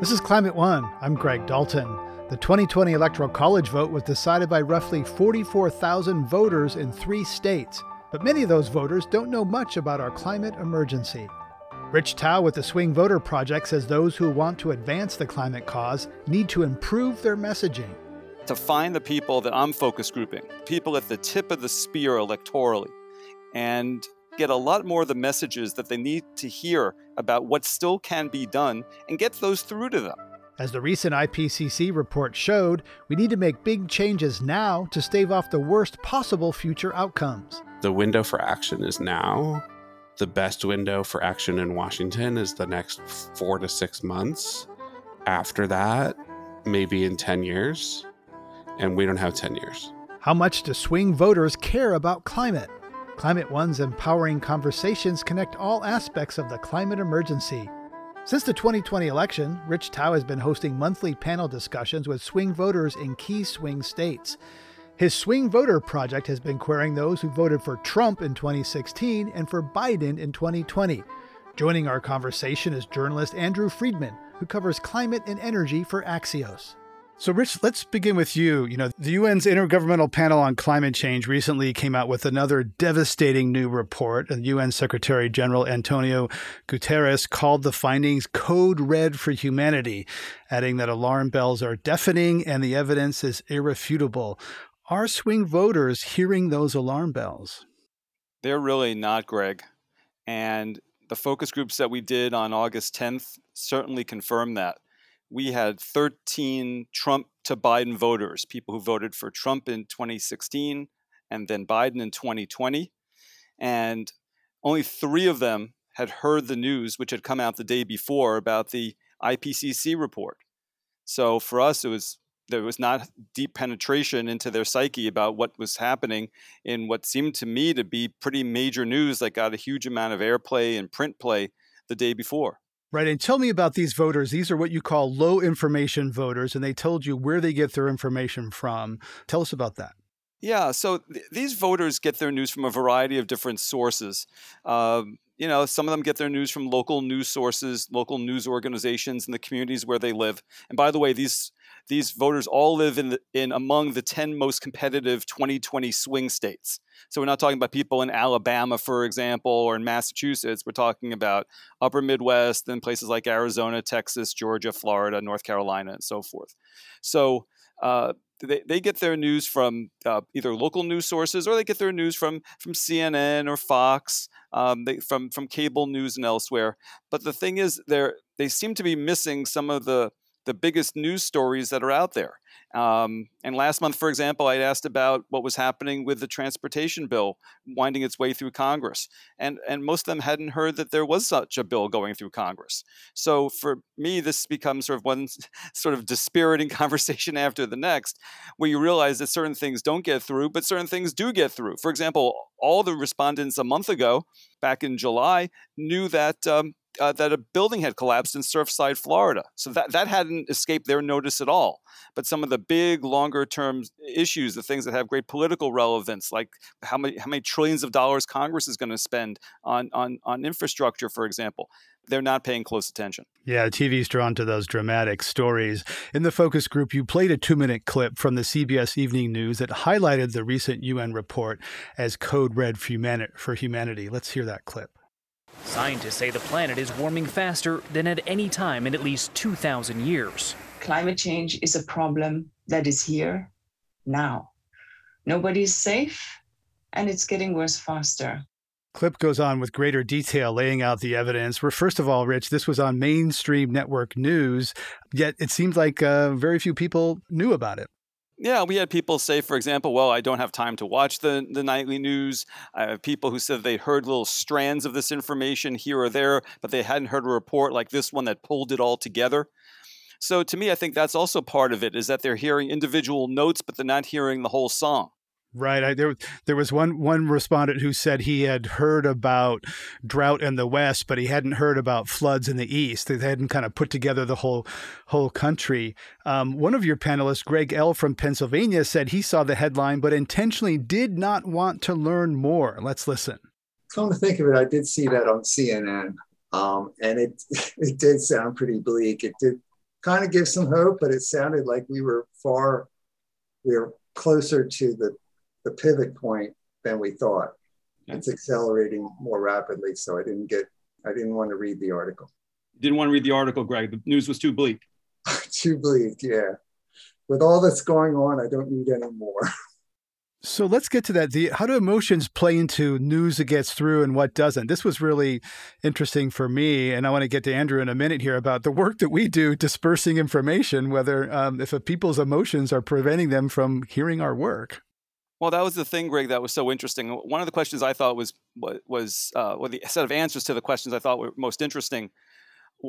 This is Climate One. I'm Greg Dalton. The 2020 Electoral College vote was decided by roughly 44,000 voters in three states, but many of those voters don't know much about our climate emergency. Rich Thau with the Swing Voter Project says those who want to advance the climate cause need to improve their messaging. To find the people that I'm focus grouping, people at the tip of the spear electorally, and get a lot more of the messages that they need to hear about what still can be done and get those through to them. As the recent IPCC report showed, we need to make big changes now to stave off the worst possible future outcomes. The window for action is now. The best window for action in Washington is the next four to six months. After that, maybe in 10 years. And we don't have 10 years. How much do swing voters care about climate? Climate One's empowering conversations connect all aspects of the climate emergency. Since the 2020 election, Rich Thau has been hosting monthly panel discussions with swing voters in key swing states. His Swing Voter Project has been querying those who voted for Trump in 2016 and for Biden in 2020. Joining our conversation is journalist Andrew Freedman, who covers climate and energy for Axios. So, Rich, let's begin with you. You know, the UN's Intergovernmental Panel on Climate Change recently came out with another devastating new report. And UN Secretary General Antonio Guterres called the findings code red for humanity, adding that alarm bells are deafening and the evidence is irrefutable. Are swing voters hearing those alarm bells? They're really not, Greg. And the focus groups that we did on August 10th certainly confirm that we had 13 Trump to Biden voters, people who voted for Trump in 2016 and then Biden in 2020. And only three of them had heard the news, which had come out the day before about the IPCC report. So for us, it was there was not deep penetration into their psyche about what was happening in what seemed to me to be pretty major news that got a huge amount of airplay and print play the day before. Right. And tell me about these voters. These are what you call low information voters, and they told you where they get their information from. Tell us about that. Yeah. So th- these voters get their news from a variety of different sources. Um, you know, some of them get their news from local news sources, local news organizations in the communities where they live. And by the way, these these voters all live in the, in among the 10 most competitive 2020 swing states. So we're not talking about people in Alabama, for example, or in Massachusetts. We're talking about upper Midwest and places like Arizona, Texas, Georgia, Florida, North Carolina, and so forth. So uh, they, they get their news from uh, either local news sources or they get their news from from CNN or Fox, um, they, from from cable news and elsewhere. But the thing is, they they seem to be missing some of the the biggest news stories that are out there. Um, and last month, for example, I asked about what was happening with the transportation bill winding its way through Congress, and and most of them hadn't heard that there was such a bill going through Congress. So for me, this becomes sort of one sort of dispiriting conversation after the next, where you realize that certain things don't get through, but certain things do get through. For example, all the respondents a month ago, back in July, knew that um, uh, that a building had collapsed in Surfside, Florida. So that, that hadn't escaped their notice at all. But some of the big, longer term issues, the things that have great political relevance, like how many, how many trillions of dollars Congress is going to spend on, on, on infrastructure, for example, they're not paying close attention. Yeah, TV's drawn to those dramatic stories. In the focus group, you played a two minute clip from the CBS Evening News that highlighted the recent UN report as Code Red for Humanity. Let's hear that clip. Scientists say the planet is warming faster than at any time in at least 2,000 years. Climate change is a problem that is here now. Nobody is safe, and it's getting worse faster. Clip goes on with greater detail, laying out the evidence. Where, first of all, Rich, this was on mainstream network news, yet it seems like uh, very few people knew about it. Yeah, we had people say, for example, well, I don't have time to watch the, the nightly news. I have people who said they heard little strands of this information here or there, but they hadn't heard a report like this one that pulled it all together. So to me, I think that's also part of it is that they're hearing individual notes, but they're not hearing the whole song. Right. I, there, there was one one respondent who said he had heard about drought in the west, but he hadn't heard about floods in the east. They hadn't kind of put together the whole whole country. Um, one of your panelists, Greg L. from Pennsylvania, said he saw the headline, but intentionally did not want to learn more. Let's listen. Come to think of it, I did see that on CNN, um, and it it did sound pretty bleak. It did kind of give some hope, but it sounded like we were far, we were closer to the, the pivot point than we thought. It's accelerating more rapidly. So I didn't get, I didn't want to read the article. Didn't want to read the article, Greg. The news was too bleak. too bleak, yeah. With all that's going on, I don't need any more. So let's get to that. The, how do emotions play into news that gets through and what doesn't? This was really interesting for me, and I want to get to Andrew in a minute here about the work that we do dispersing information. Whether um, if people's emotions are preventing them from hearing our work. Well, that was the thing, Greg. That was so interesting. One of the questions I thought was was uh, well, the set of answers to the questions I thought were most interesting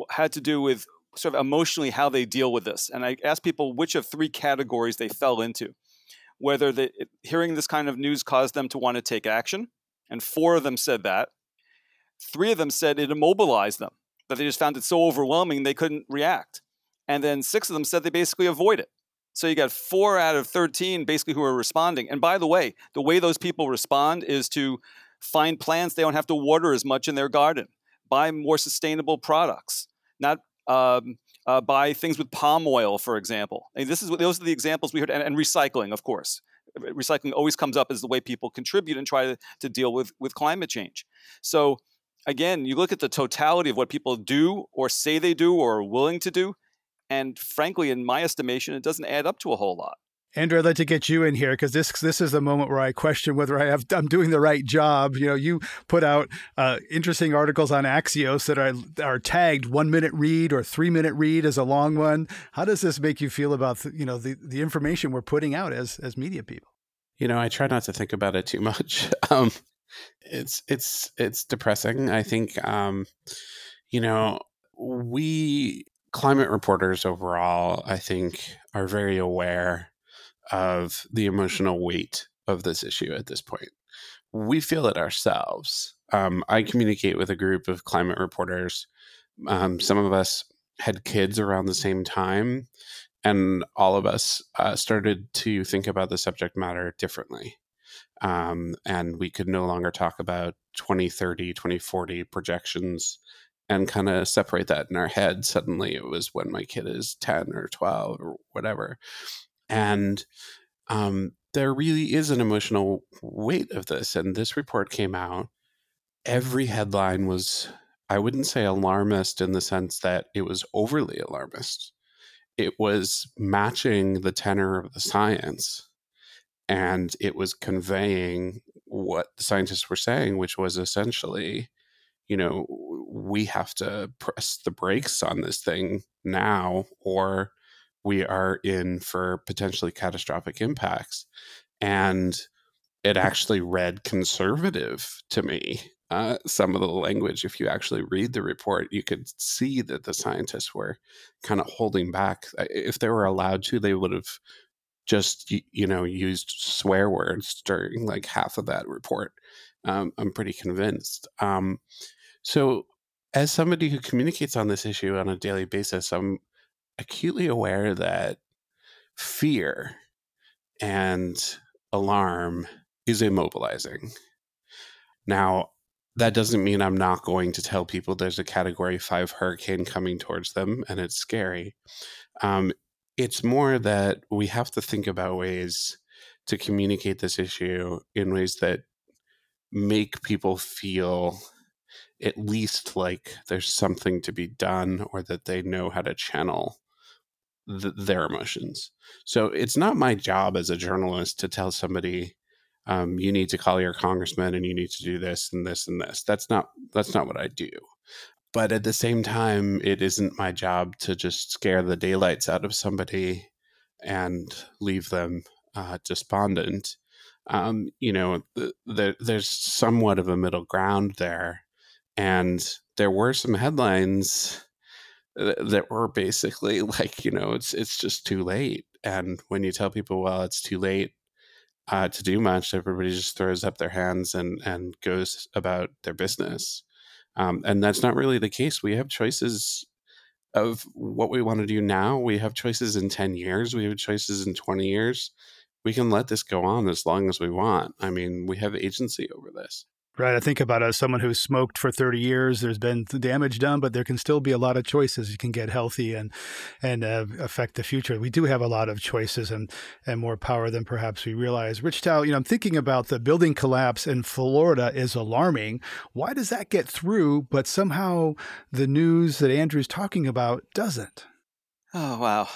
had to do with sort of emotionally how they deal with this. And I asked people which of three categories they fell into whether the, hearing this kind of news caused them to want to take action. And four of them said that. Three of them said it immobilized them, that they just found it so overwhelming they couldn't react. And then six of them said they basically avoid it. So you got four out of 13 basically who are responding. And by the way, the way those people respond is to find plants they don't have to water as much in their garden, buy more sustainable products, not um, uh, buy things with palm oil, for example. This is those are the examples we heard, and, and, recycling, of course. Recycling always comes up as the way people contribute and try to, to deal with with climate change. So again, you look at the totality of what people do or say they do or are willing to do, and frankly, in my estimation, it doesn't add up to a whole lot. Andrew, I'd like to get you in here because this this is the moment where I question whether I have I'm doing the right job. You know, you put out uh, interesting articles on Axios that are are tagged one minute read or three minute read as a long one. How does this make you feel about you know the the information we're putting out as as media people? You know, I try not to think about it too much. Um, it's it's it's depressing. I think um, you know we climate reporters overall. I think are very aware of the emotional weight of this issue at this point. We feel it ourselves. Um, I communicate with a group of climate reporters. Um, some of us had kids around the same time, and all of us uh, started to think about the subject matter differently. Um, and we could no longer talk about 2030, 2040 projections and kind of separate that in our head. Suddenly it was when my kid is 10 or 12 or whatever and um, there really is an emotional weight of this. And this report came out. Every headline was, I wouldn't say alarmist in the sense that it was overly alarmist. It was matching the tenor of the science and it was conveying what the scientists were saying, which was essentially, you know, we have to press the brakes on this thing now, or we are in for potentially catastrophic impacts. And it actually read conservative to me. Uh, some of the language, if you actually read the report, you could see that the scientists were kind of holding back. If they were allowed to, they would have just you know used swear words during like half of that report. Um, I'm pretty convinced. Um, so, as somebody who communicates on this issue on a daily basis, I'm acutely aware that fear and alarm is immobilizing. Now, that doesn't mean I'm not going to tell people there's a category five hurricane coming towards them and it's scary. Um, it's more that we have to think about ways to communicate this issue in ways that make people feel at least like there's something to be done or that they know how to channel th- their emotions. So it's not my job as a journalist to tell somebody um, you need to call your congressman and you need to do this and this and this. That's not that's not what I do. But at the same time, it isn't my job to just scare the daylights out of somebody and leave them uh, despondent. Um, you know, the, the, there's somewhat of a middle ground there, and there were some headlines that were basically like you know it's it's just too late. And when you tell people well it's too late uh, to do much everybody just throws up their hands and and goes about their business. Um, and that's not really the case. We have choices of what we want to do now. We have choices in 10 years. We have choices in 20 years. We can let this go on as long as we want. I mean we have agency over this Right. I think about as someone who's smoked for 30 years, there's been damage done, but there can still be a lot of choices. You can get healthy and and uh, affect the future. We do have a lot of choices and and more power than perhaps we realize. Rich Thau, you know, I'm thinking about the building collapse in Florida is alarming. Why does that get through, but somehow the news that Andrew's talking about doesn't? Oh, wow.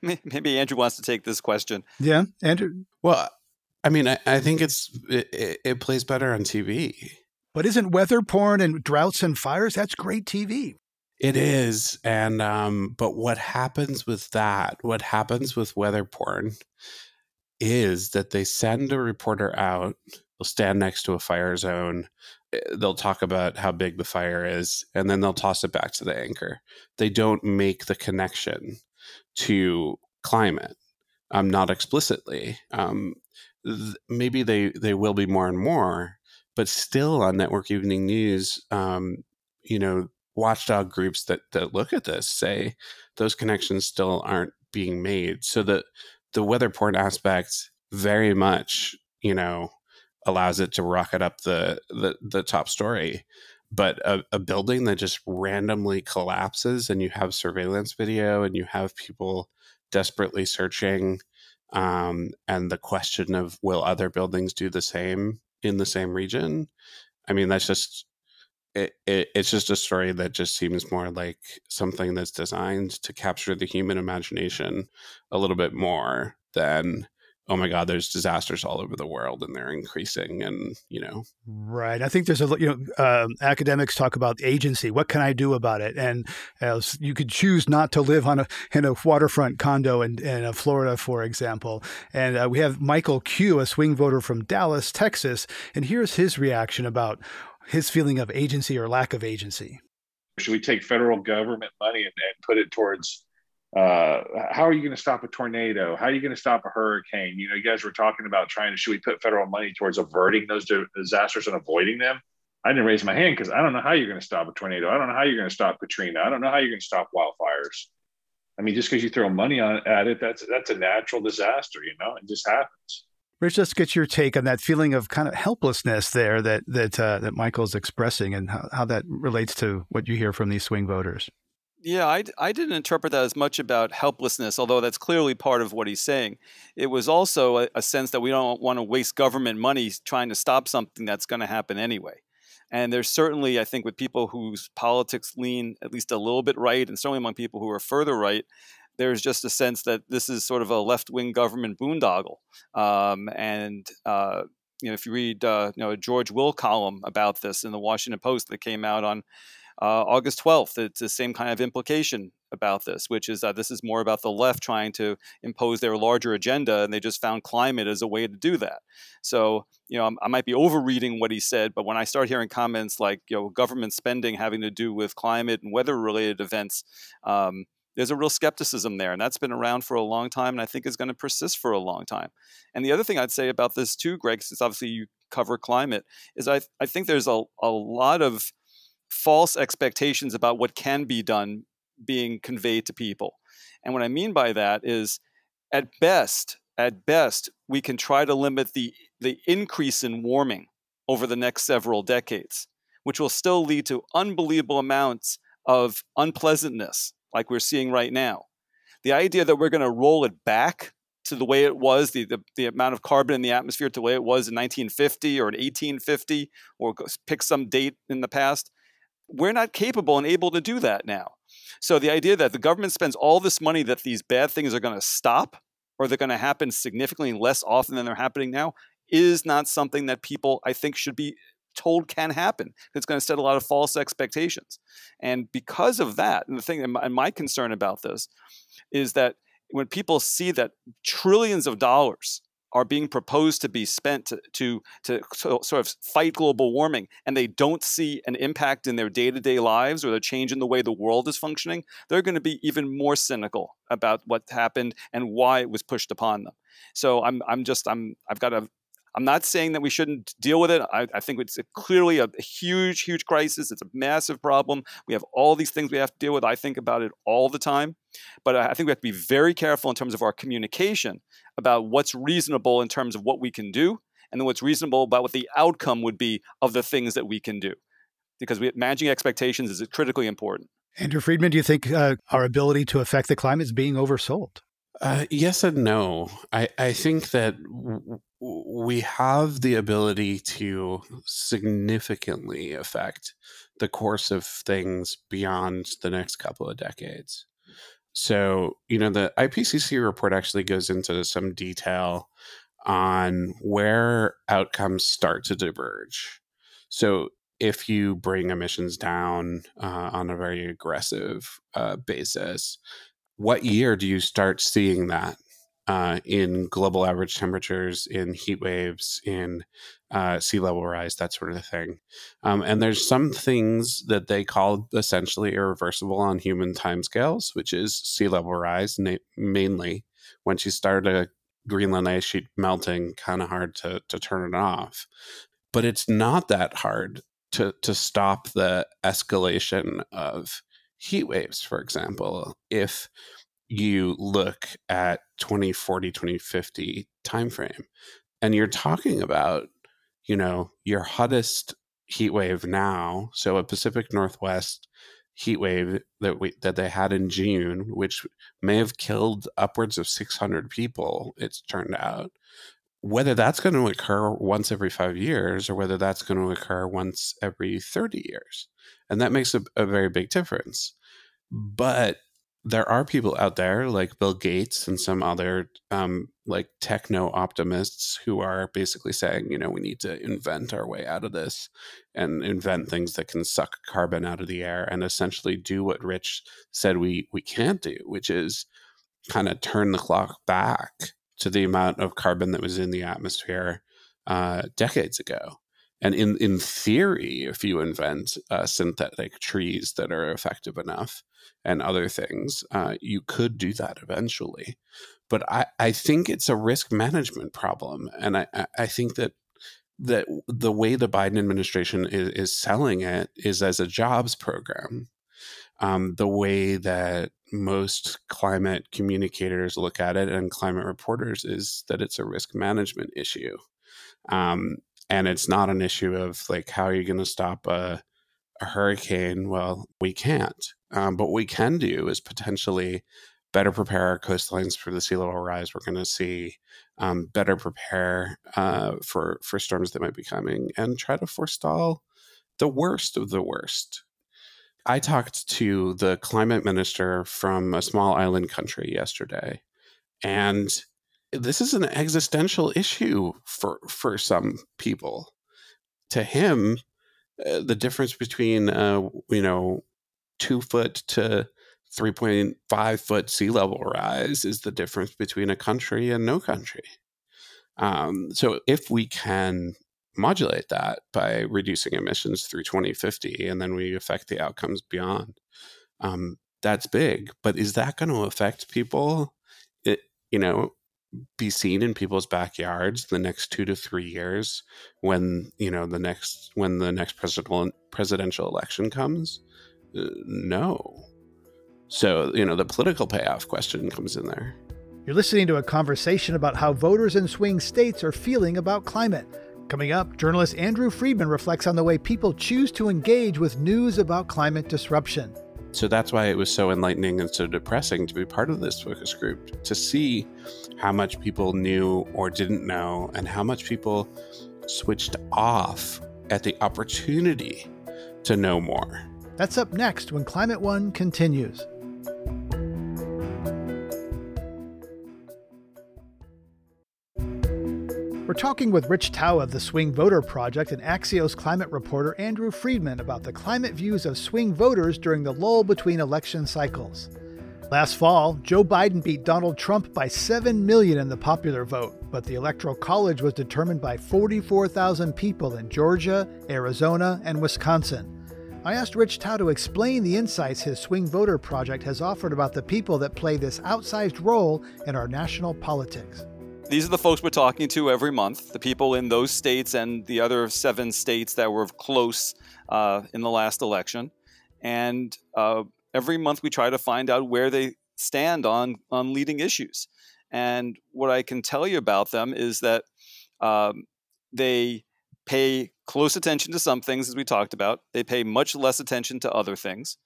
Maybe Andrew wants to take this question. Yeah, Andrew. Well, I mean, I, I think it's it, it, plays better on TV. But isn't weather porn and droughts and fires? That's great TV. It is, and um, but what happens with that? What happens with weather porn is that they send a reporter out. They'll stand next to a fire zone. Eh, they'll talk about how big the fire is, and then they'll toss it back to the anchor. They don't make the connection to climate, um, not explicitly. Um, maybe they they will be more and more, but still on network evening news, um, you know, watchdog groups that that look at this say those connections still aren't being made. So that the weather porn aspect very much, you know, allows it to rocket up the the, the top story but a, a, building that just randomly collapses and you have surveillance video and you have people desperately searching um, and the question of will other buildings do the same in the same region? I mean that's just it, it, it's just a story that just seems more like something that's designed to capture the human imagination a little bit more than oh my god there's disasters all over the world and they're increasing and you know. Right i think there's a you know um, academics talk about agency what can i do about it? And uh, you could choose not to live on a in a waterfront condo in, in florida for example. And uh, we have michael q a swing voter from dallas texas and here's his reaction about his feeling of agency or lack of agency. Should we take federal government money and, and put it towards uh, how are you going to stop a tornado? How are you going to stop a hurricane? You know, you guys were talking about trying to should we put federal money towards averting those disasters and avoiding them? I didn't raise my hand because I don't know how you're going to stop a tornado. I don't know how you're going to stop Katrina. I don't know how you're going to stop wildfires. I mean, just because you throw money on at it, that's that's a natural disaster. You know, it just happens. Rich, let's get your take on that feeling of kind of helplessness there that that uh, that Michael's expressing, and how, how that relates to what you hear from these swing voters. Yeah, I, I didn't interpret that as much about helplessness, although that's clearly part of what he's saying. It was also a, a sense that we don't want to waste government money trying to stop something that's going to happen anyway. And there's certainly, I think, with people whose politics lean at least a little bit right, and certainly among people who are further right, there's just a sense that this is sort of a left-wing government boondoggle. Um, and uh, you know, if you read, uh, you know, a George Will column about this in the Washington Post that came out on uh, August 12th, it's the same kind of implication about this, which is that this is more about the left trying to impose their larger agenda, and they just found climate as a way to do that. So, you know, I might be overreading what he said, but when I start hearing comments like, you know, government spending having to do with climate and weather-related events, um, there's a real skepticism there, and that's been around for a long time, and I think is going to persist for a long time. And the other thing I'd say about this too, Greg, since obviously you cover climate, is I I think there's a a lot of false expectations about what can be done being conveyed to people. And what I mean by that is at best, at best, we can try to limit the, the increase in warming over the next several decades, which will still lead to unbelievable amounts of unpleasantness, like we're seeing right now. The idea that we're going to roll it back to the way it was, the, the, the, amount of carbon in the atmosphere to the way it was in 1950 or in 1850, or pick some date in the past, we're not capable and able to do that now. So the idea that the government spends all this money that these bad things are going to stop or they're going to happen significantly less often than they're happening now is not something that people I think should be told can happen. It's going to set a lot of false expectations. And because of that, and the thing and my concern about this is that when people see that trillions of dollars are being proposed to be spent to, to, to, sort of fight global warming and they don't see an impact in their day-to-day lives or the change in the way the world is functioning they're going to be even more cynical about what happened and why it was pushed upon them so i'm, I'm just i'm i've got a I'm not saying that we shouldn't deal with it. I, I think it's a, clearly a, huge, huge crisis. It's a massive problem. We have all these things we have to deal with. I think about it all the time. But I think we have to be very careful in terms of our communication about what's reasonable in terms of what we can do and then what's reasonable about what the outcome would be of the things that we can do. Because we, managing expectations is critically important. Andrew Freedman, do you think uh, our ability to affect the climate is being oversold? Uh, yes and no. I, I think that w- we have the ability to significantly affect the course of things beyond the next couple of decades. So, you know, the IPCC report actually goes into some detail on where outcomes start to diverge. So, if you bring emissions down uh, on a very aggressive uh, basis, what year do you start seeing that uh, in global average temperatures, in heat waves, in uh, sea level rise, that sort of thing. Um, and there's some things that they call essentially irreversible on human timescales, which is sea level rise, na- mainly. Once you start a Greenland ice sheet melting, kind of hard to, to turn it off. But it's not that hard to, to stop the escalation of heat waves, for example. If you look at 2040 2050 timeframe and you're talking about you know your hottest heat wave now so a pacific northwest heat wave that we that they had in june which may have killed upwards of 600 people it's turned out. Whether that's going to occur once every five years or whether that's going to occur once every 30 years and that makes a, a very big difference. But there are people out there like Bill Gates and some other um, like techno optimists who are basically saying, you know, we need to invent our way out of this and invent things that can suck carbon out of the air and essentially do what Rich said we we can't do, which is kind of turn the clock back to the amount of carbon that was in the atmosphere uh, decades ago. And in in theory, if you invent uh, synthetic trees that are effective enough and other things, uh, you could do that eventually. But I, I think it's a risk management problem, and I, I think that that the way the Biden administration is, is selling it is as a jobs program. Um, the way that most climate communicators look at it and climate reporters is that it's a risk management issue. Um, and it's not an issue of like how are you going to stop a, a, hurricane? Well we can't. Um, but we can do is potentially better prepare our coastlines for the sea level rise. We're going to see um, better prepare uh, for for storms that might be coming and try to forestall the worst of the worst. I talked to the climate minister from a small island country yesterday and this is an existential issue for for some people. To him, uh, the difference between uh, you know two foot to 3.5 foot sea level rise is the difference between a country and no country. Um, so if we can modulate that by reducing emissions through 2050 and then we affect the outcomes beyond, um, that's big. But is that going to affect people? It, you know, be seen in people's backyards the next two to three years when you know the next when the next presidential presidential election comes? Uh, no. So you know the political payoff question comes in there. You're listening to a conversation about how voters in swing states are feeling about climate. Coming up journalist andrew freedman reflects on the way people choose to engage with news about climate disruption so that's why it was so enlightening and so depressing to be part of this focus group to see how much people knew or didn't know and how much people switched off at the opportunity to know more. That's up next when Climate One continues. We're talking with Rich Thau of the Swing Voter Project and Axios climate reporter Andrew Freedman about the climate views of swing voters during the lull between election cycles. Last fall, Joe Biden beat Donald Trump by 7 million in the popular vote, but the Electoral College was determined by 44,000 people in Georgia, Arizona, and Wisconsin. I asked Rich Thau to explain the insights his Swing Voter Project has offered about the people that play this outsized role in our national politics. These are the folks we're talking to every month, the people in those states and the other seven states that were close uh, in the last election. And uh, every month we try to find out where they stand on, on leading issues. And what I can tell you about them is that um, they pay close attention to some things, as we talked about. They pay much less attention to other things.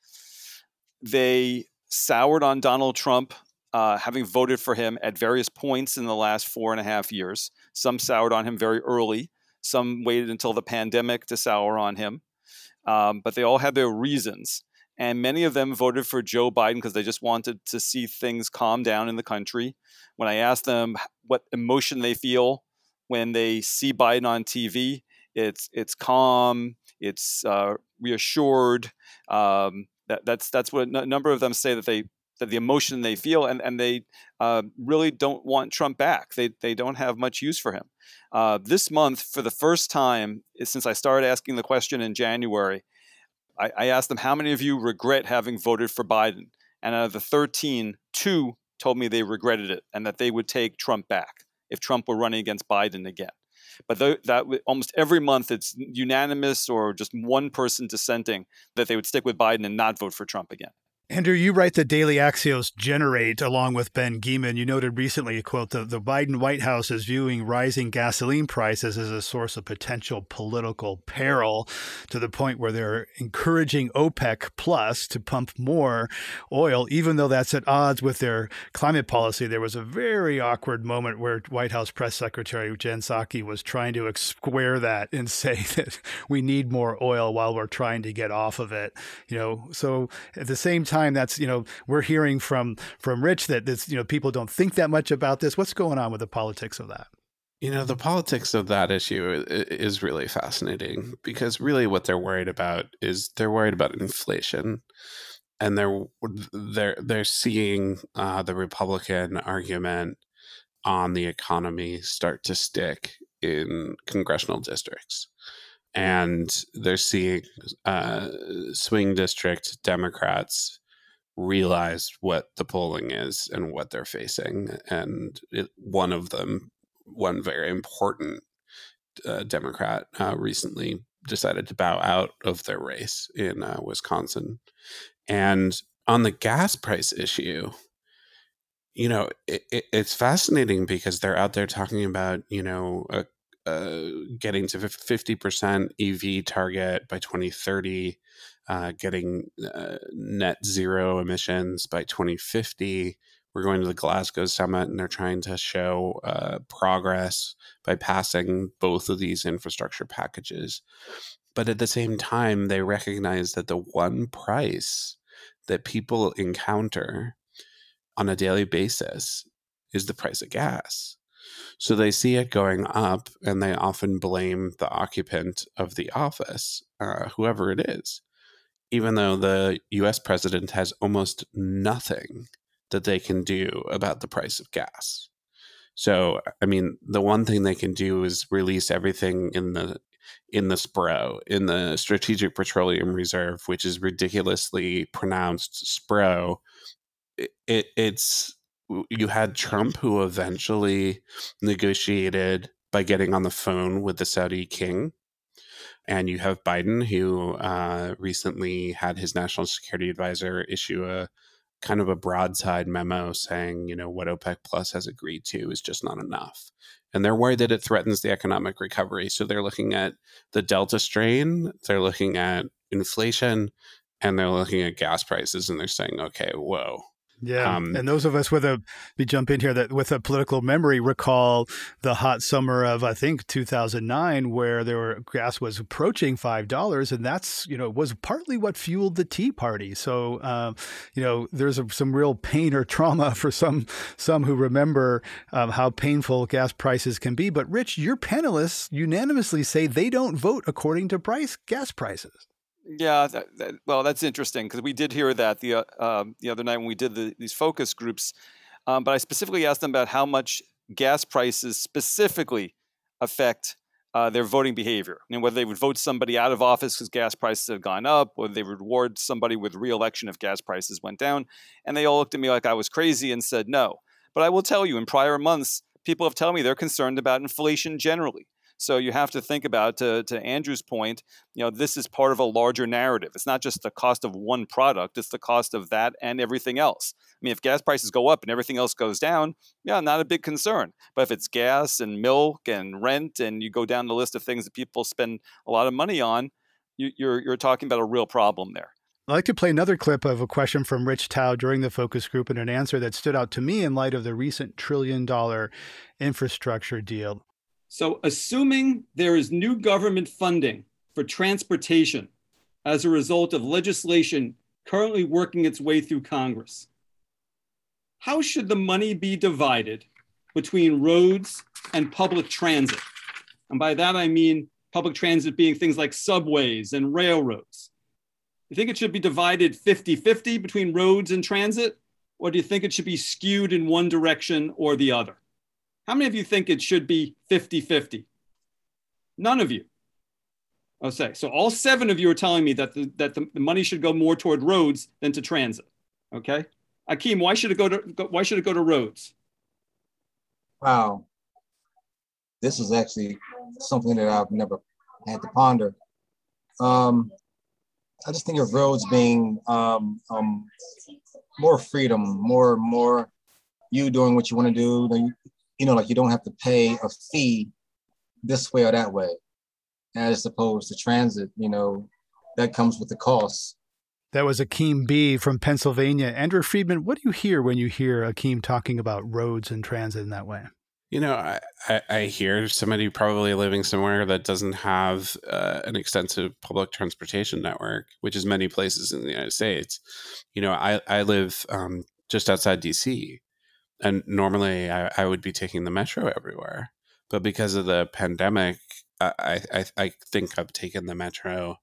They soured on Donald Trump, uh, having voted for him at various points in the last four and a half years. Some soured on him very early. Some waited until the pandemic to sour on him. Um, but they all had their reasons. And many of them voted for Joe Biden because they just wanted to see things calm down in the country. When I asked them what emotion they feel when they see Biden on TV, it's it's calm, it's uh, reassured. Um, that, that's that's what a number of them say that they the emotion they feel, and and they uh, really don't want Trump back. They they don't have much use for him. Uh, this month, for the first time since I started asking the question in January, I, I asked them how many of you regret having voted for Biden, and out of the 13, two told me they regretted it and that they would take Trump back if Trump were running against Biden again. But th- that almost every month it's unanimous or just one person dissenting that they would stick with Biden and not vote for Trump again. Andrew, you write the Daily Axios generate along with Ben Geman. You noted recently, a quote, the, the Biden White House is viewing rising gasoline prices as a source of potential political peril to the point where they're encouraging OPEC plus to pump more oil, even though that's at odds with their climate policy. There was a very awkward moment where White House Press Secretary Jen Psaki was trying to square that and say that we need more oil while we're trying to get off of it. You know, so at the same time, time that's you know we're hearing from from Rich that this you know people don't think that much about this. What's going on with the politics of that? You know, the politics of that issue is really fascinating because really what they're worried about is they're worried about inflation, and they're they're they're seeing uh, the Republican argument on the economy start to stick in congressional districts and they're seeing uh, swing district Democrats realized what the polling is and what they're facing. And it, one of them, one very important uh, Democrat, uh, recently decided to bow out of their race in uh, Wisconsin. And on the gas price issue, you know, it, it, it's fascinating because they're out there talking about, you know, a, getting to 50% EV target by 2030 uh, getting uh, net zero emissions by 2050. We're going to the Glasgow summit, and they're trying to show uh, progress by passing both of these infrastructure packages. But at the same time, they recognize that the one price that people encounter on a daily basis is the price of gas. So they see it going up and they often blame the occupant of the office, uh, whoever it is even though the US president has almost nothing that they can do about the price of gas. So, I mean, the one thing they can do is release everything in the in the SPRO, in the Strategic Petroleum Reserve, which is ridiculously pronounced SPRO. It, it, it's you had Trump who eventually negotiated by getting on the phone with the Saudi king and you have Biden, who uh, recently had his national security advisor issue a kind of a broadside memo saying, you know, what OPEC Plus has agreed to is just not enough. And they're worried that it threatens the economic recovery. So they're looking at the Delta strain, they're looking at inflation, and they're looking at gas prices, and they're saying, okay, whoa, yeah, um, and those of us with a we jump in here that with a political memory recall the hot summer of I think 2009 where there were gas was approaching five dollars, and that's you know was partly what fueled the Tea Party. So uh, you know there's a, some real pain or trauma for some some who remember um, how painful gas prices can be. But Rich, your panelists unanimously say they don't vote according to price gas prices. Yeah, that, that, well, that's interesting because we did hear that the uh, um, the other night when we did the, these focus groups. Um, but I specifically asked them about how much gas prices specifically affect uh, their voting behavior. You know, whether they would vote somebody out of office because gas prices have gone up, or they would reward somebody with reelection if gas prices went down. And they all looked at me like I was crazy and said no. But I will tell you, in prior months, people have told me they're concerned about inflation generally. So you have to think about to to Andrew's point. You know, this is part of a larger narrative. It's not just the cost of one product; it's the cost of that and everything else. I mean, if gas prices go up and everything else goes down, yeah, not a big concern. But if it's gas and milk and rent, and you go down the list of things that people spend a lot of money on, you, you're you're talking about a real problem there. I'd like to play another clip of a question from Rich Thau during the focus group and an answer that stood out to me in light of the recent trillion dollar infrastructure deal. So, assuming there is new government funding for transportation as a result of legislation currently working its way through Congress, how should the money be divided between roads and public transit? And by that, I mean public transit being things like subways and railroads. You think it should be divided 50 50 between roads and transit? Or do you think it should be skewed in one direction or the other? How many of you think it should be 50 50? None of you. I'll say. So all seven of you are telling me that the, that the, money should go more toward roads than to transit. Okay. Akeem, why should it go to why should it go to roads? Wow. This is actually something that I've never had to ponder. Um, I just think of roads being um, um, more freedom, more more you doing what you want to do. You know, like you don't have to pay a fee this way or that way, as opposed to transit. You know, that comes with the cost. That was Akeem B from Pennsylvania. Andrew Freedman, what do you hear when you hear Akeem talking about roads and transit in that way? You know, I, I, I, hear somebody probably living somewhere that doesn't have uh, an extensive public transportation network, which is many places in the United States. You know, I, I live um, just outside DC, and normally I, I would be taking the metro everywhere. But because of the pandemic, I, I, I think I've taken the metro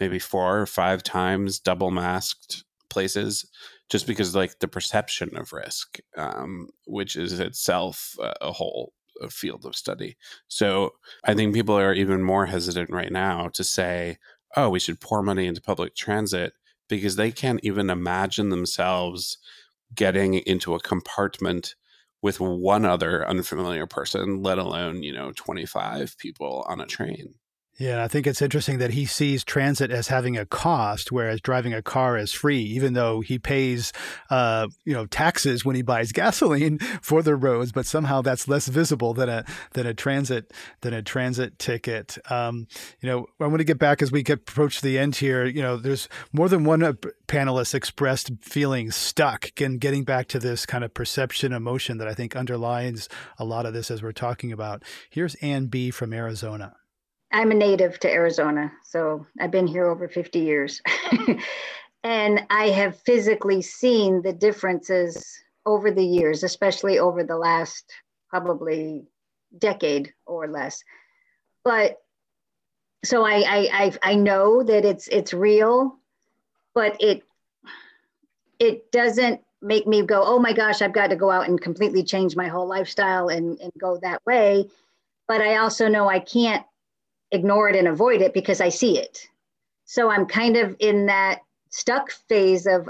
maybe four or five times, double masked places just because like the perception of risk, um, which is itself a whole a field of study. So I think people are even more hesitant right now to say, oh, we should pour money into public transit because they can't even imagine themselves getting into a compartment with one other unfamiliar person, let alone, you know, 25 people on a train. Yeah, I think it's interesting that he sees transit as having a cost, whereas driving a car is free, even though he pays, uh, you know, taxes when he buys gasoline for the roads. But somehow that's less visible than a than a transit than a transit ticket. Um, you know, I want to get back as we get approach the end here. You know, there's more than one uh, panelist expressed feeling stuck and getting back to this kind of perception emotion that I think underlines a lot of this as we're talking about. Here's Ann B from Arizona. I'm a native to Arizona, so I've been here over 50 years. and I have physically seen the differences over the years, especially over the last probably decade or less. But so I, I, I, I know that it's it's real, but it it doesn't make me go, oh my gosh, I've got to go out and completely change my whole lifestyle and, and go that way. But I also know I can't ignore it and avoid it because I see it. So I'm kind of in that stuck phase of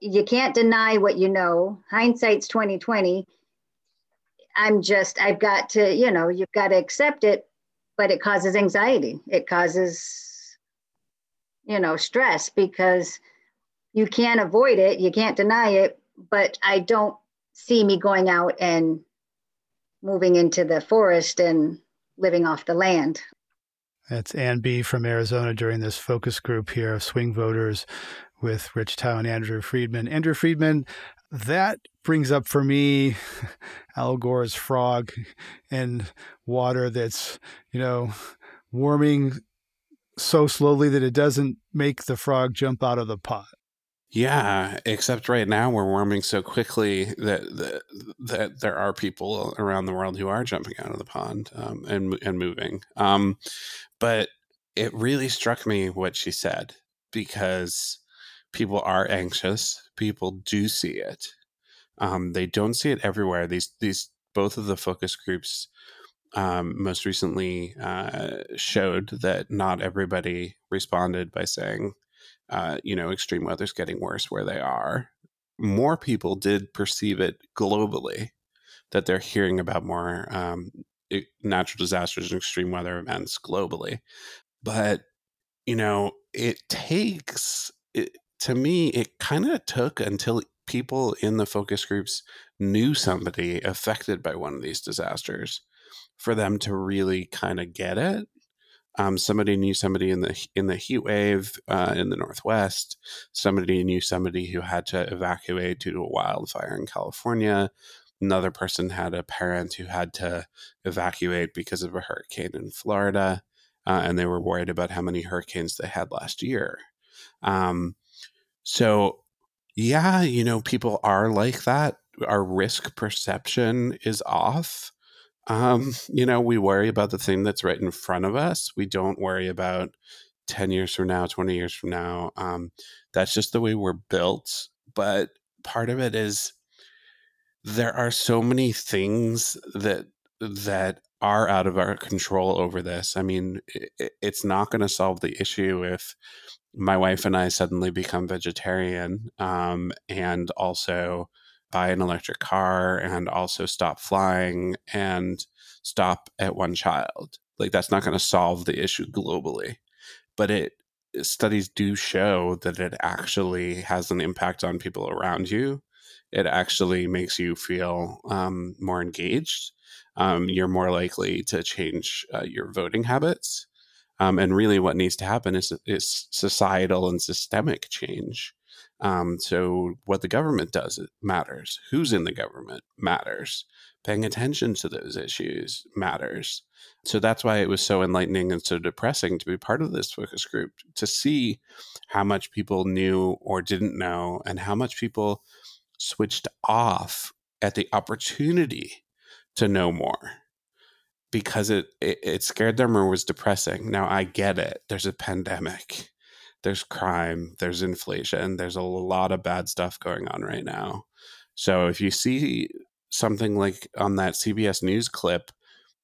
you can't deny what you know. Hindsight's 2020. I'm just I've got to, you know, you've got to accept it, but it causes anxiety. It causes you know, stress because you can't avoid it, you can't deny it, but I don't see me going out and moving into the forest and living off the land. That's Ann B. from Arizona during this focus group here of swing voters with Rich Thau and Andrew Freedman. Andrew Freedman, that brings up for me Al Gore's frog and water that's, you know, warming so slowly that it doesn't make the frog jump out of the pot. Yeah, except right now we're warming so quickly that that, that there are people around the world who are jumping out of the pond um, and and moving. Um, but it really struck me what she said because people are anxious. People do see it. Um, they don't see it everywhere. These these both of the focus groups um, most recently uh, showed that not everybody responded by saying uh, you know, extreme weather's getting worse where they are, more people did perceive it globally that they're hearing about more um, natural disasters and extreme weather events globally. But, you know, it takes, it, to me, it kind of took until people in the focus groups knew somebody affected by one of these disasters for them to really kind of get it. Um, somebody knew somebody in the in the heat wave uh, in the northwest. Somebody knew somebody who had to evacuate due to a wildfire in California. Another person had a parent who had to evacuate because of a hurricane in Florida, uh, and they were worried about how many hurricanes they had last year. Um, so, yeah, you know, people are like that. Our risk perception is off um, you know, we worry about the thing that's right in front of us. We don't worry about 10 years from now, 20 years from now. Um, that's just the way we're built. But part of it is there are so many things that that are out of our control over this. I mean, it, it's not going to solve the issue if my wife and I suddenly become vegetarian um, and also buy an electric car and also stop flying and stop at one child. Like that's not going to solve the issue globally. But it studies do show that it actually has an impact on people around you. It actually makes you feel um, more engaged. Um, you're more likely to change uh, your voting habits. Um, and really, what needs to happen is, is societal and systemic change. Um, so what the government does matters. Who's in the government matters. Paying attention to those issues matters. So that's why it was so enlightening and so depressing to be part of this focus group to see how much people knew or didn't know and how much people switched off at the opportunity to know more because it, it, it scared them or was depressing. Now I get it. There's a pandemic there's crime, there's inflation, there's a lot of bad stuff going on right now. So if you see something like on that CBS News clip,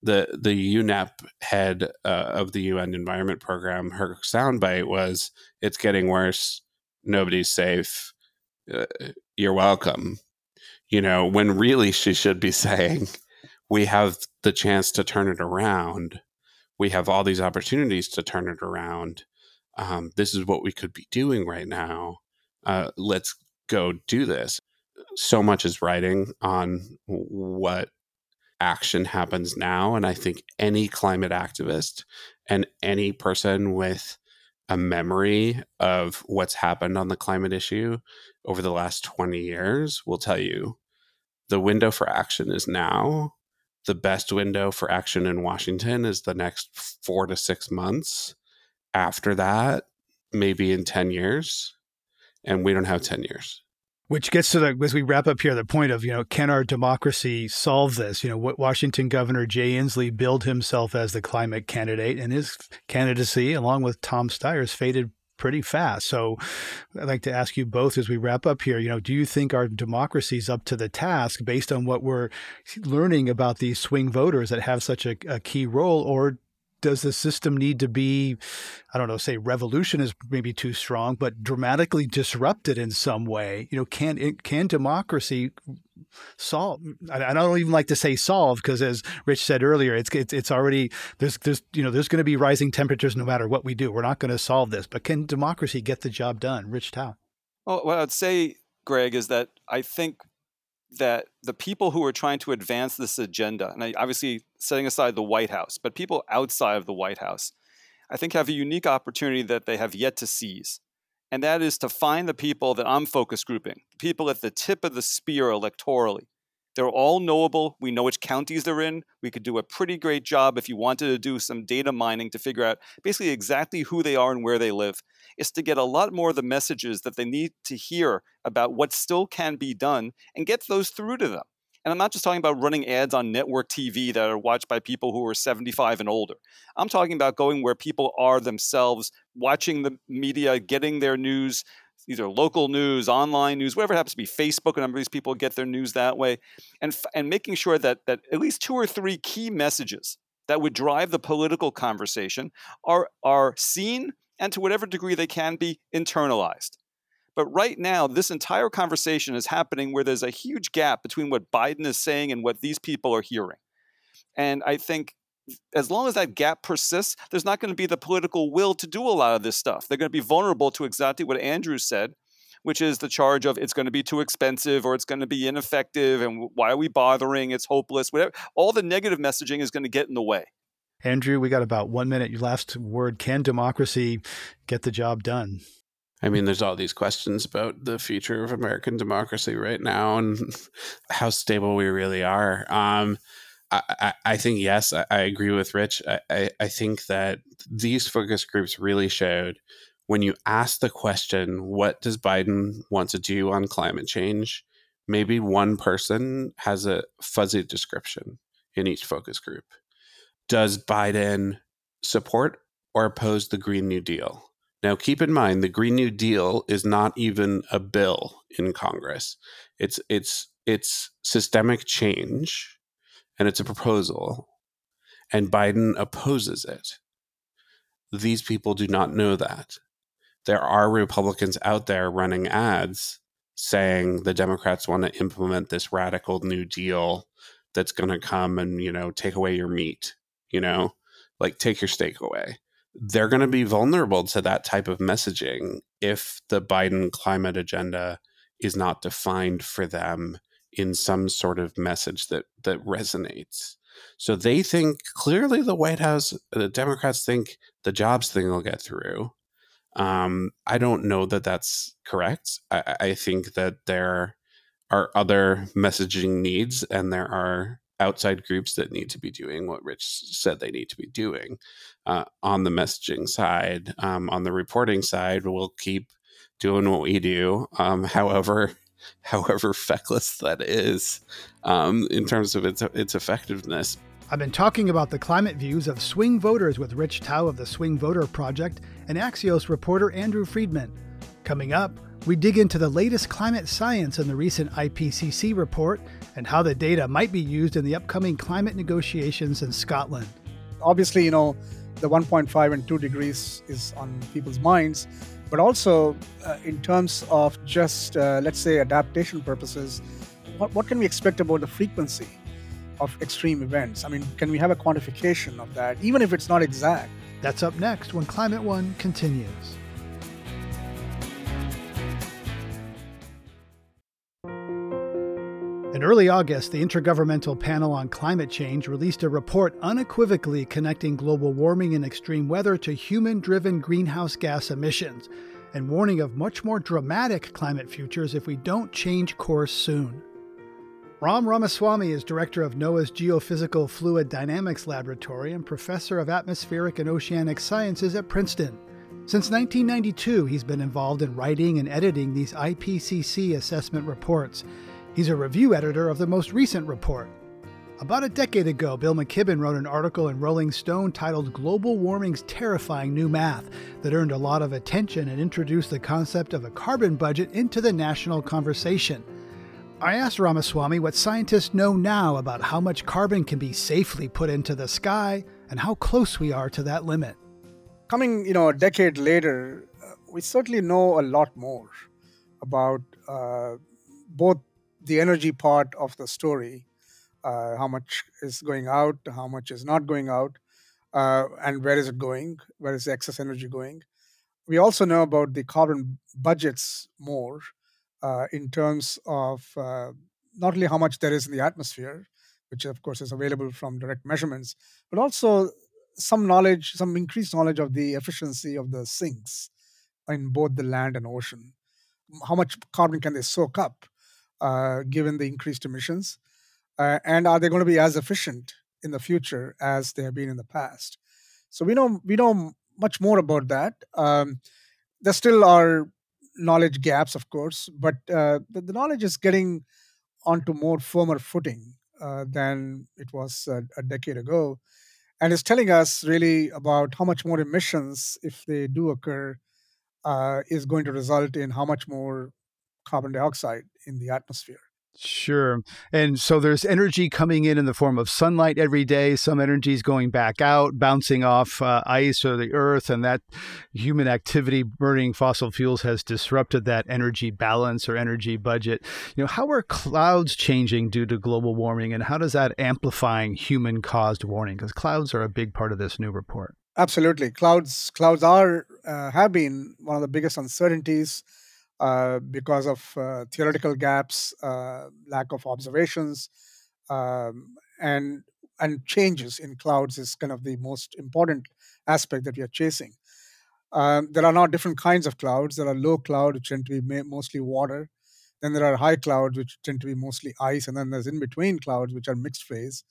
the the UNEP head uh, of the UN Environment Program, her soundbite was, "It's getting worse. Nobody's safe. Uh, you're welcome." You know, when really she should be saying, "We have the chance to turn it around. We have all these opportunities to turn it around." Um, this is what we could be doing right now. Uh, let's go do this. So much is writing on what action happens now. And I think any climate activist and any person with a memory of what's happened on the climate issue over the last 20 years will tell you the window for action is now. The best window for action in Washington is the next four to six months after that, maybe in 10 years. And we don't have 10 years. Which gets to the, as we wrap up here, the point of, you know, can our democracy solve this? You know, what Washington Governor Jay Inslee billed himself as the climate candidate, and his candidacy, along with Tom Steyer's, faded pretty fast. So I'd like to ask you both as we wrap up here, you know, do you think our democracy is up to the task based on what we're learning about these swing voters that have such a, a key role, or does the system need to be i don't know say revolution is maybe too strong but dramatically disrupted in some way? You know can can democracy solve I, don't even like to say solve because as rich said earlier it's, it's it's already there's there's you know there's going to be rising temperatures no matter what we do. We're not going to solve this. But can democracy get the job done? Rich Thau. Well what i'd say greg is that i think that the people who are trying to advance this agenda, and obviously setting aside the White House, but people outside of the White House, I think have a unique opportunity that they have yet to seize. And that is to find the people that I'm focus grouping, people at the tip of the spear electorally, they're all knowable. We know which counties they're in. We could do a pretty great job if you wanted to do some data mining to figure out basically exactly who they are and where they live. Is to get a lot more of the messages that they need to hear about what still can be done and get those through to them. And I'm not just talking about running ads on network TV that are watched by people who are 75 and older. I'm talking about going where people are themselves, watching the media, getting their news either local news, online news, whatever it happens to be, Facebook. A number of these people get their news that way, and and making sure that that at least two or three key messages that would drive the political conversation are are seen and to whatever degree they can be internalized. But right now, this entire conversation is happening where there's a huge gap between what Biden is saying and what these people are hearing. And I think as long as that gap persists, there's not going to be the political will to do a lot of this stuff. They're going to be vulnerable to exactly what Andrew said, which is the charge of it's going to be too expensive or it's going to be ineffective and why are we bothering? It's hopeless. Whatever. All the negative messaging is going to get in the way. Andrew, we got about one minute. Your last word can democracy get the job done? I mean, there's all these questions about the future of American democracy right now and how stable we really are. Um, I, I, think yes, I, I, agree with Rich. I, I think that these focus groups really showed when you ask the question, what does Biden want to do on climate change? Maybe one person has a fuzzy description in each focus group. Does Biden support or oppose the Green New Deal? Now, keep in mind, the Green New Deal is not even a bill in Congress. It's it's it's systemic change and it's a proposal, and Biden opposes it. These people do not know that. There are Republicans out there running ads saying the Democrats want to implement this radical new deal that's going to come and, you know, take away your meat, you know, like take your steak away. They're going to be vulnerable to that type of messaging if the Biden climate agenda is not defined for them in some sort of message that that resonates. So they think clearly the White House, the Democrats think the jobs thing will get through. Um, I don't know that that's correct. I, I think that there are other messaging needs, and there are outside groups that need to be doing what Rich said they need to be doing. Uh, on the messaging side, um, on the reporting side, we'll keep doing what we do. Um, however, however feckless that is um, in terms of its its effectiveness. I've been talking about the climate views of swing voters with Rich Thau of the Swing Voter Project and Axios reporter Andrew Freedman. Coming up, we dig into the latest climate science in the recent IPCC report and how the data might be used in the upcoming climate negotiations in Scotland. Obviously, you know, the 1.5 and 2 degrees is on people's minds, but also uh, in terms of just, uh, let's say, adaptation purposes, what, what can we expect about the frequency of extreme events? I mean, can we have a quantification of that, even if it's not exact? That's up next when Climate One continues. In early August, the Intergovernmental Panel on Climate Change released a report unequivocally connecting global warming and extreme weather to human driven greenhouse gas emissions and warning of much more dramatic climate futures if we don't change course soon. Ram Ramaswamy is director of NOAA's Geophysical Fluid Dynamics Laboratory and professor of atmospheric and oceanic sciences at Princeton. Since 1992, he's been involved in writing and editing these IPCC assessment reports He's a review editor of the most recent report. About a decade ago, Bill McKibben wrote an article in Rolling Stone titled Global Warming's Terrifying New Math that earned a lot of attention and introduced the concept of a carbon budget into the national conversation. I asked Ramaswamy what scientists know now about how much carbon can be safely put into the sky and how close we are to that limit. Coming, you know, a decade later, uh, we certainly know a lot more about uh, both the energy part of the story uh, how much is going out how much is not going out uh, and where is it going where is the excess energy going. We also know about the carbon budgets more uh, in terms of uh, not only how much there is in the atmosphere which of course is available from direct measurements but also some knowledge some increased knowledge of the efficiency of the sinks in both the land and ocean. How much carbon can they soak up given the increased emissions? Uh, and are they going to be as efficient in the future as they have been in the past? So we know we know much more about that. Um, there still are knowledge gaps, of course, but uh, the, the, knowledge is getting onto more firmer footing uh, than it was a, a decade ago, and is telling us really about how much more emissions, if they do occur, uh, is going to result in how much more carbon dioxide in the atmosphere. Sure. And so there's energy coming in in the form of sunlight every day. Some energy is going back out, bouncing off uh, ice or the earth. And that human activity burning fossil fuels has disrupted that energy balance or energy budget. You know, how are clouds changing due to global warming? And how does that amplifying human caused warming? Because clouds are a big part of this new report. Absolutely. Clouds, clouds are, uh, have been one of the biggest uncertainties because of uh, theoretical gaps, uh, lack of observations, um, and and changes in clouds is kind of the most important aspect that we are chasing. Um, there are now different kinds of clouds. There are low clouds, which tend to be mostly water. Then there are high clouds, which tend to be mostly ice, and then there's in between clouds, which are mixed phase.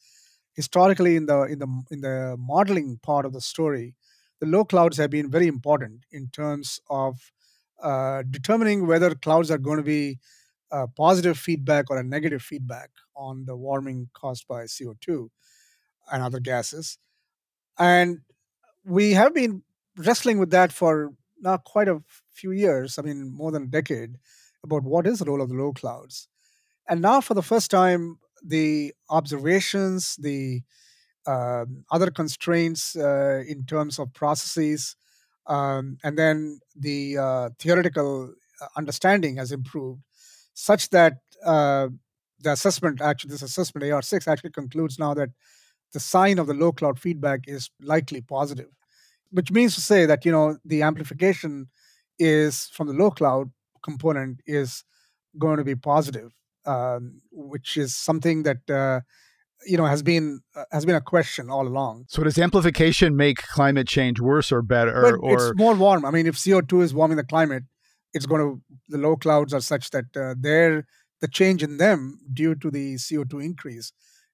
Historically, in the in the in the modeling part of the story, the low clouds have been very important in terms of uh, determining whether clouds are going to be a positive feedback or a negative feedback on the warming caused by CO2 and other gases. And we have been wrestling with that for now quite a few years, I mean, more than a decade, about what is the role of the low clouds. And now, for the first time, the observations, the uh, other constraints uh, in terms of processes, um, and then the uh, theoretical uh, understanding has improved such that uh, the assessment, actually, this assessment AR6 actually concludes now that the sign of the low cloud feedback is likely positive, which means to say that you know the amplification is from the low cloud component is going to be positive, um, which is something that uh, you know has been uh, has been a question all along. So does amplification make climate change worse or better? But or it's more warm. I mean, if CO two is warming the climate, it's going to the low clouds are such that uh, they're the change in them due to the CO two increase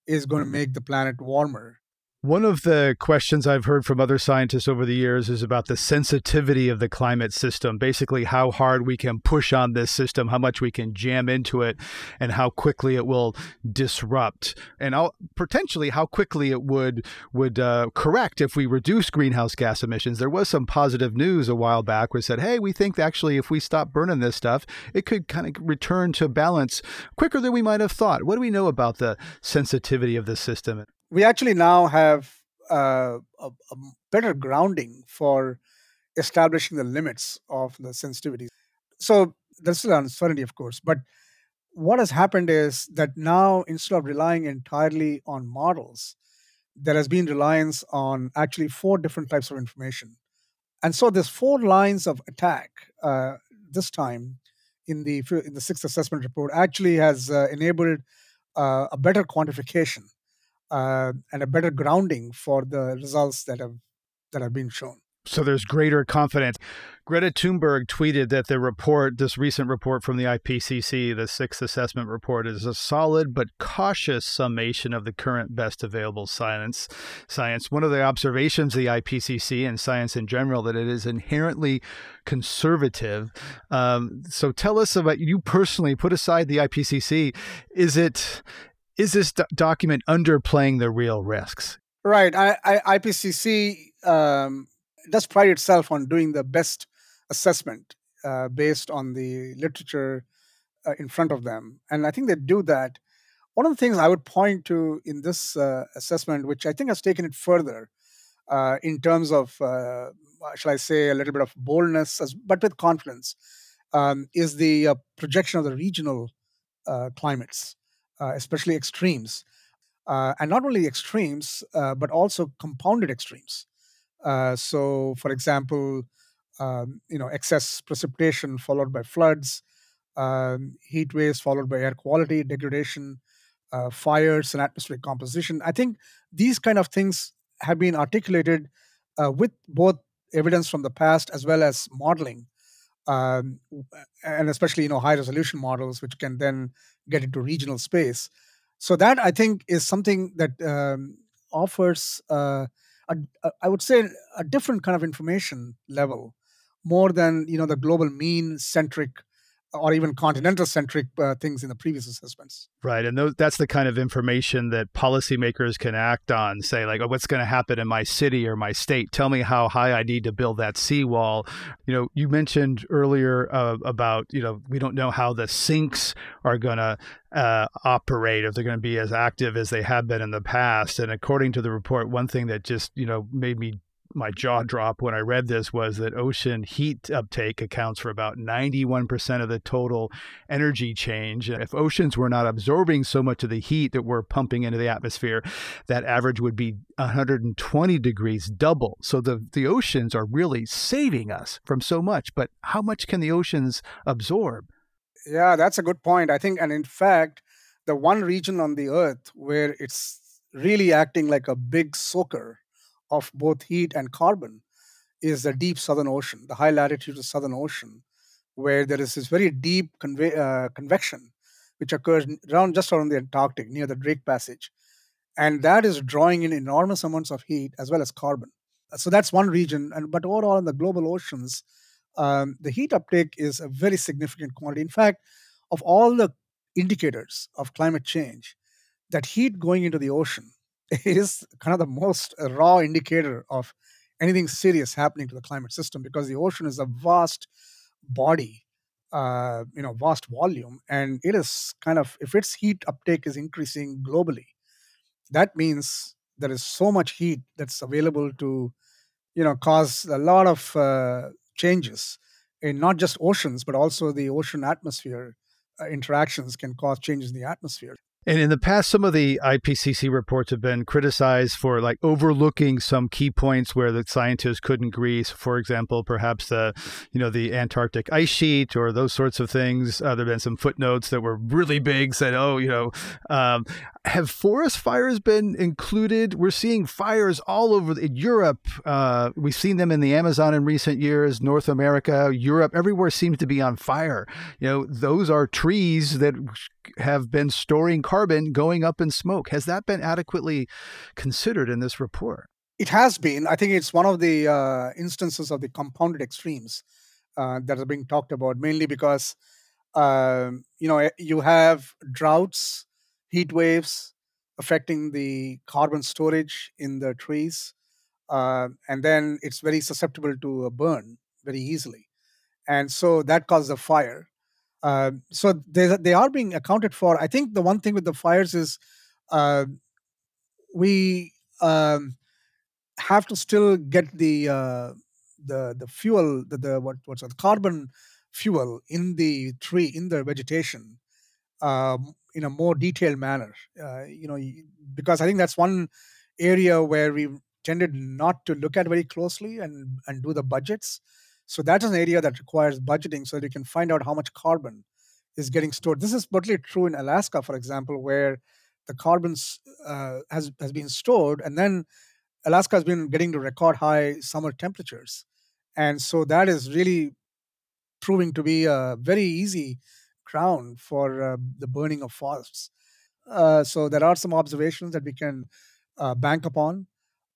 is going to make the planet warmer. One of the questions I've heard from other scientists over the years is about the sensitivity of the climate system, basically, how hard we can push on this system, how much we can jam into it, and how quickly it will disrupt, and potentially how quickly it would, would uh, correct if we reduce greenhouse gas emissions. There was some positive news a while back where said, hey, we think actually if we stop burning this stuff, it could kind of return to balance quicker than we might have thought. What do we know about the sensitivity of the system? We actually now have uh, a, a, better grounding for establishing the limits of the sensitivity. So there's still uncertainty, of course, but what has happened is that now instead of relying entirely on models, there has been reliance on actually four different types of information. And so there's four lines of attack uh, this time in the in the sixth assessment report actually has uh, enabled uh, a better quantification uh, and a better grounding for the results that have that have been shown. So there's greater confidence. Greta Thunberg tweeted that the report, this recent report from the IPCC, the sixth assessment report, is a solid but cautious summation of the current best available science. Science. One of the observations of the IPCC and science in general that it is inherently conservative. Um, so tell us about you personally. Put aside the IPCC. Is it is this do- document underplaying the real risks? Right. I, I, IPCC um, does pride itself on doing the best assessment uh, based on the literature uh, in front of them. And I think they do that. One of the things I would point to in this uh, assessment, which I think has taken it further uh, in terms of, uh, shall I say, a little bit of boldness, as, but with confidence, um, is the uh, projection of the regional climates especially extremes. Uh, and not only extremes, uh, but also compounded extremes. Uh, so, for example, um, you know, excess precipitation followed by floods, um, heat waves followed by air quality degradation, uh, fires and atmospheric composition. I think these kind of things have been articulated uh, with both evidence from the past as well as modeling um, and especially you know high resolution models which can then get into regional space. So that i think is something that um, offers uh, a, a, I would say a different kind of information level more than you know the global mean centric or even continental centric uh, things in the previous assessments. Right. And those, that's the kind of information that policymakers can act on. Say, like, oh, what's going to happen in my city or my state? Tell me how high I need to build that seawall. You know, you mentioned earlier uh, about, you know, we don't know how the sinks are going to uh, operate, if they're going to be as active as they have been in the past. And according to the report, one thing that just, you know, made me my jaw drop when I read this was that ocean heat uptake accounts for about 91% of the total energy change. If oceans were not absorbing so much of the heat that we're pumping into the atmosphere, that average would be 120 degrees double. So the, the oceans are really saving us from so much. But how much can the oceans absorb? Yeah, that's a good point. I think, and in fact, the one region on the earth where it's really acting like a big soaker of both heat and carbon is the deep southern ocean, the high latitude of southern ocean, where there is this very deep conve- uh, convection which occurs around just around the Antarctic near the Drake Passage, and that is drawing in enormous amounts of heat as well as carbon. So that's one region, and but overall in the global oceans, um, the heat uptake is a very significant quantity. In fact, of all the indicators of climate change, that heat going into the ocean is kind of the most raw indicator of anything serious happening to the climate system because the ocean is a vast body uh, you know vast volume and it is kind of if its heat uptake is increasing globally that means there is so much heat that's available to you know cause a lot of uh, changes in not just oceans but also the ocean atmosphere uh, interactions can cause changes in the atmosphere and in the past, some of the IPCC reports have been criticized for like overlooking some key points where the scientists couldn't agree. So for example, perhaps the, you know, the Antarctic ice sheet or those sorts of things. Uh, there've been some footnotes that were really big, said, oh, you know, um, have forest fires been included? We're seeing fires all over the, Europe. Uh, we've seen them in the Amazon in recent years, North America, Europe. Everywhere seems to be on fire. You know, those are trees that have been storing carbon going up in smoke. Has that been adequately considered in this report? It has been. I think it's one of the uh, instances of the compounded extremes uh, that are being talked about, mainly because uh, you know you have droughts, heat waves affecting the carbon storage in the trees, uh, and then it's very susceptible to a burn very easily, and so that causes a fire. Uh, so they they are being accounted for. I think the one thing with the fires is uh, we um, have to still get the uh, the the fuel the, the what what's the carbon fuel in the tree in the vegetation um, in a more detailed manner. Uh, you know, because I think that's one area where we tended not to look at very closely and and do the budgets so that is an area that requires budgeting so that you can find out how much carbon is getting stored. This is particularly true in Alaska, for example, where the carbon uh, has has been stored, and then Alaska has been getting to record high summer temperatures, and so that is really proving to be a very easy ground for uh, the burning of forests. Uh, so there are some observations that we can uh, bank upon.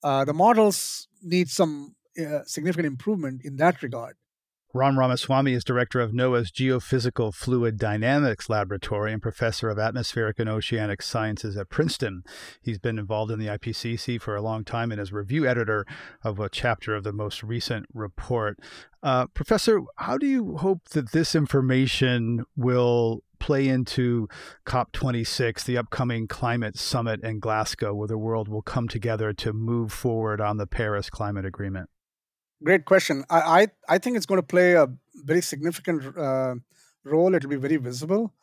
Uh, the models need some significant improvement in that regard. Ram Ramaswamy is director of NOAA's Geophysical Fluid Dynamics Laboratory and professor of atmospheric and oceanic sciences at Princeton. He's been involved in the IPCC for a long time and is review editor of a chapter of the most recent report. Uh, professor, how do you hope that this information will play into COP26, the upcoming climate summit in Glasgow, where the world will come together to move forward on the Paris Climate Agreement? Great question. I, I, I think it's going to play a very significant uh, role. It will be very visible.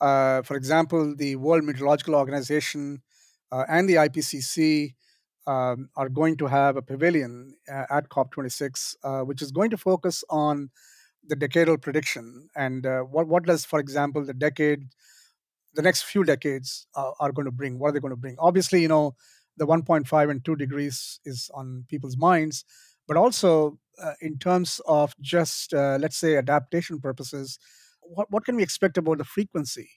Uh, for example, the World Meteorological Organization uh, and the IPCC um, are going to have a pavilion uh, at COP26, uh, which is going to focus on the decadal prediction and uh, what what does, for example, the decade, the next few decades are going to bring. What are they going to bring? Obviously, you know, the 1.5 and 2 degrees is on people's minds but also uh, in terms of just uh, let's say adaptation purposes what, what can we expect about the frequency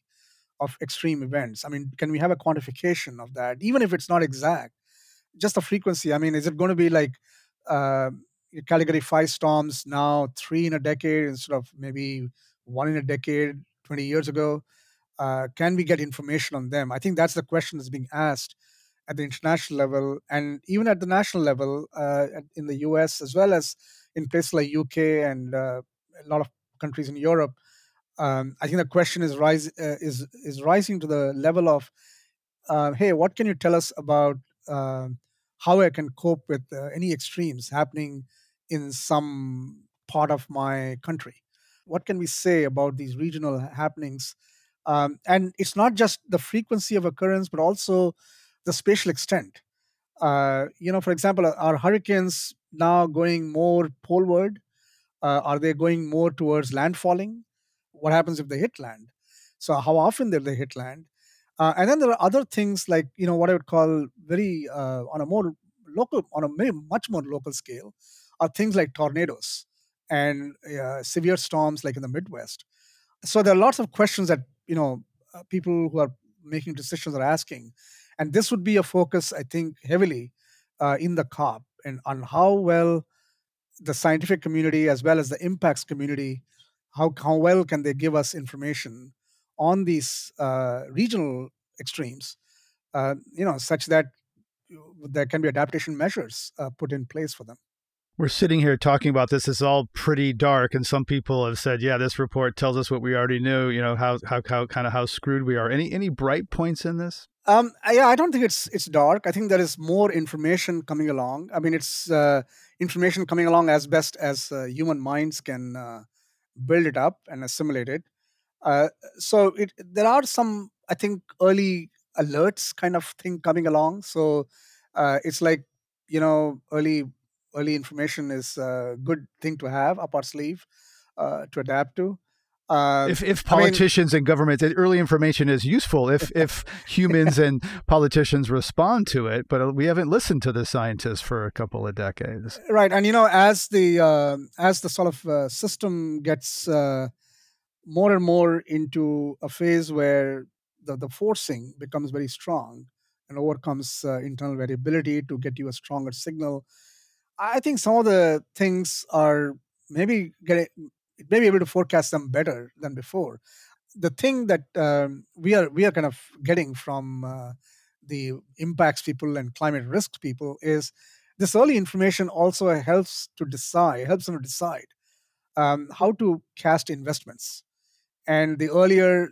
of extreme events i mean can we have a quantification of that even if it's not exact just the frequency i mean is it going to be like uh, category 5 storms now 3 in a decade instead of maybe one in a decade, 20 years ago? Uh, can we get information on them? I think that's the question that's being asked at the international level and even at the national level uh, in the US as well as in places like UK and uh, a lot of countries in Europe. Um, I think the question is rise uh, is is rising to the level of, uh, hey, what can you tell us about um, how I can cope with uh, any extremes happening in some part of my country? What can we say about these regional happenings? Um, and it's not just the frequency of occurrence, but also the spatial extent. Uh, you know, for example, are hurricanes now going more poleward? Uh, are they going more towards landfalling? What happens if they hit land? So, how often do they hit land? Uh, and then there are other things like you know what I would call very uh, on a more local, on a very much more local scale, are things like tornadoes and uh, severe storms like in the Midwest. So there are lots of questions that you know uh, people who are making decisions are asking, and this would be a focus, I think, heavily uh, in the COP and on how well the scientific community as well as the impacts community, how how well can they give us information on these uh, regional extremes, uh, you know, such that there can be adaptation measures uh, put in place for them we're sitting here talking about this. It's all pretty dark, and some people have said, "Yeah, this report tells us what we already knew." You know how how, how kind of how screwed we are. Any any bright points in this? Um, yeah, I don't think it's it's dark. I think there is more information coming along. I mean, it's uh, information coming along as best as uh, human minds can uh, build it up and assimilate it. Uh, so it there are some, I think, early alerts kind of thing coming along. So uh, it's like you know early early information is a good thing to have up our sleeve uh, to adapt to. Uh, if if politicians I mean, and governments, early information is useful if if humans and politicians respond to it, but uh, we haven't listened to the scientists for a couple of decades. Right, and you know, as the uh, as the sort of uh, system gets uh, more and more into a phase where the the forcing becomes very strong and overcomes uh, internal variability to get you a stronger signal I think some of the things are maybe getting maybe able to forecast them better than before. The thing that um, we are we are kind of getting from uh, the impacts people and climate risk people is this early information also helps to decide helps them to decide um, how to cast investments. And the earlier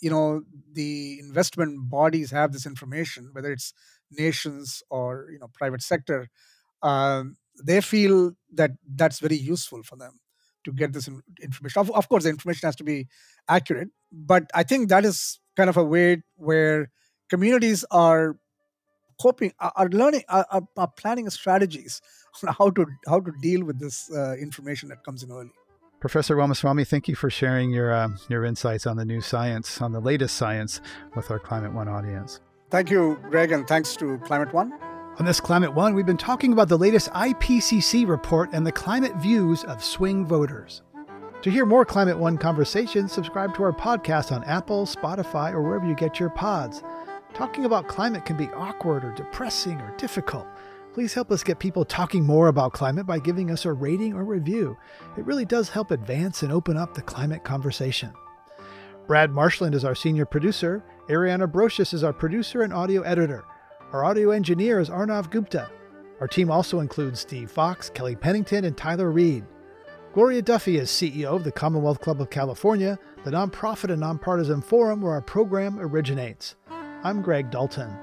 you know the investment bodies have this information, whether it's nations or you know private sector. Um, they feel that that's very useful for them to get this information. Of, of course, the information has to be accurate, but I think that is kind of a way where communities are coping, are learning, are, are planning strategies on how to how to deal with this uh, information that comes in early. Professor Ramaswamy, thank you for sharing your uh, your insights on the new science, on the latest science, with our Climate One audience. Thank you, Greg, and thanks to Climate One. On this Climate One, we've been talking about the latest IPCC report and the climate views of swing voters. To hear more Climate One conversations, subscribe to our podcast on Apple, Spotify, or wherever you get your pods. Talking about climate can be awkward or depressing or difficult. Please help us get people talking more about climate by giving us a rating or review. It really does help advance and open up the climate conversation. Brad Marshland is our senior producer. Ariana Brocious is our producer and audio editor. Our audio engineer is Arnav Gupta. Our team also includes Steve Fox, Kelly Pennington, and Tyler Reed. Gloria Duffy is CEO of the Commonwealth Club of California, the nonprofit and nonpartisan forum where our program originates. I'm Greg Dalton.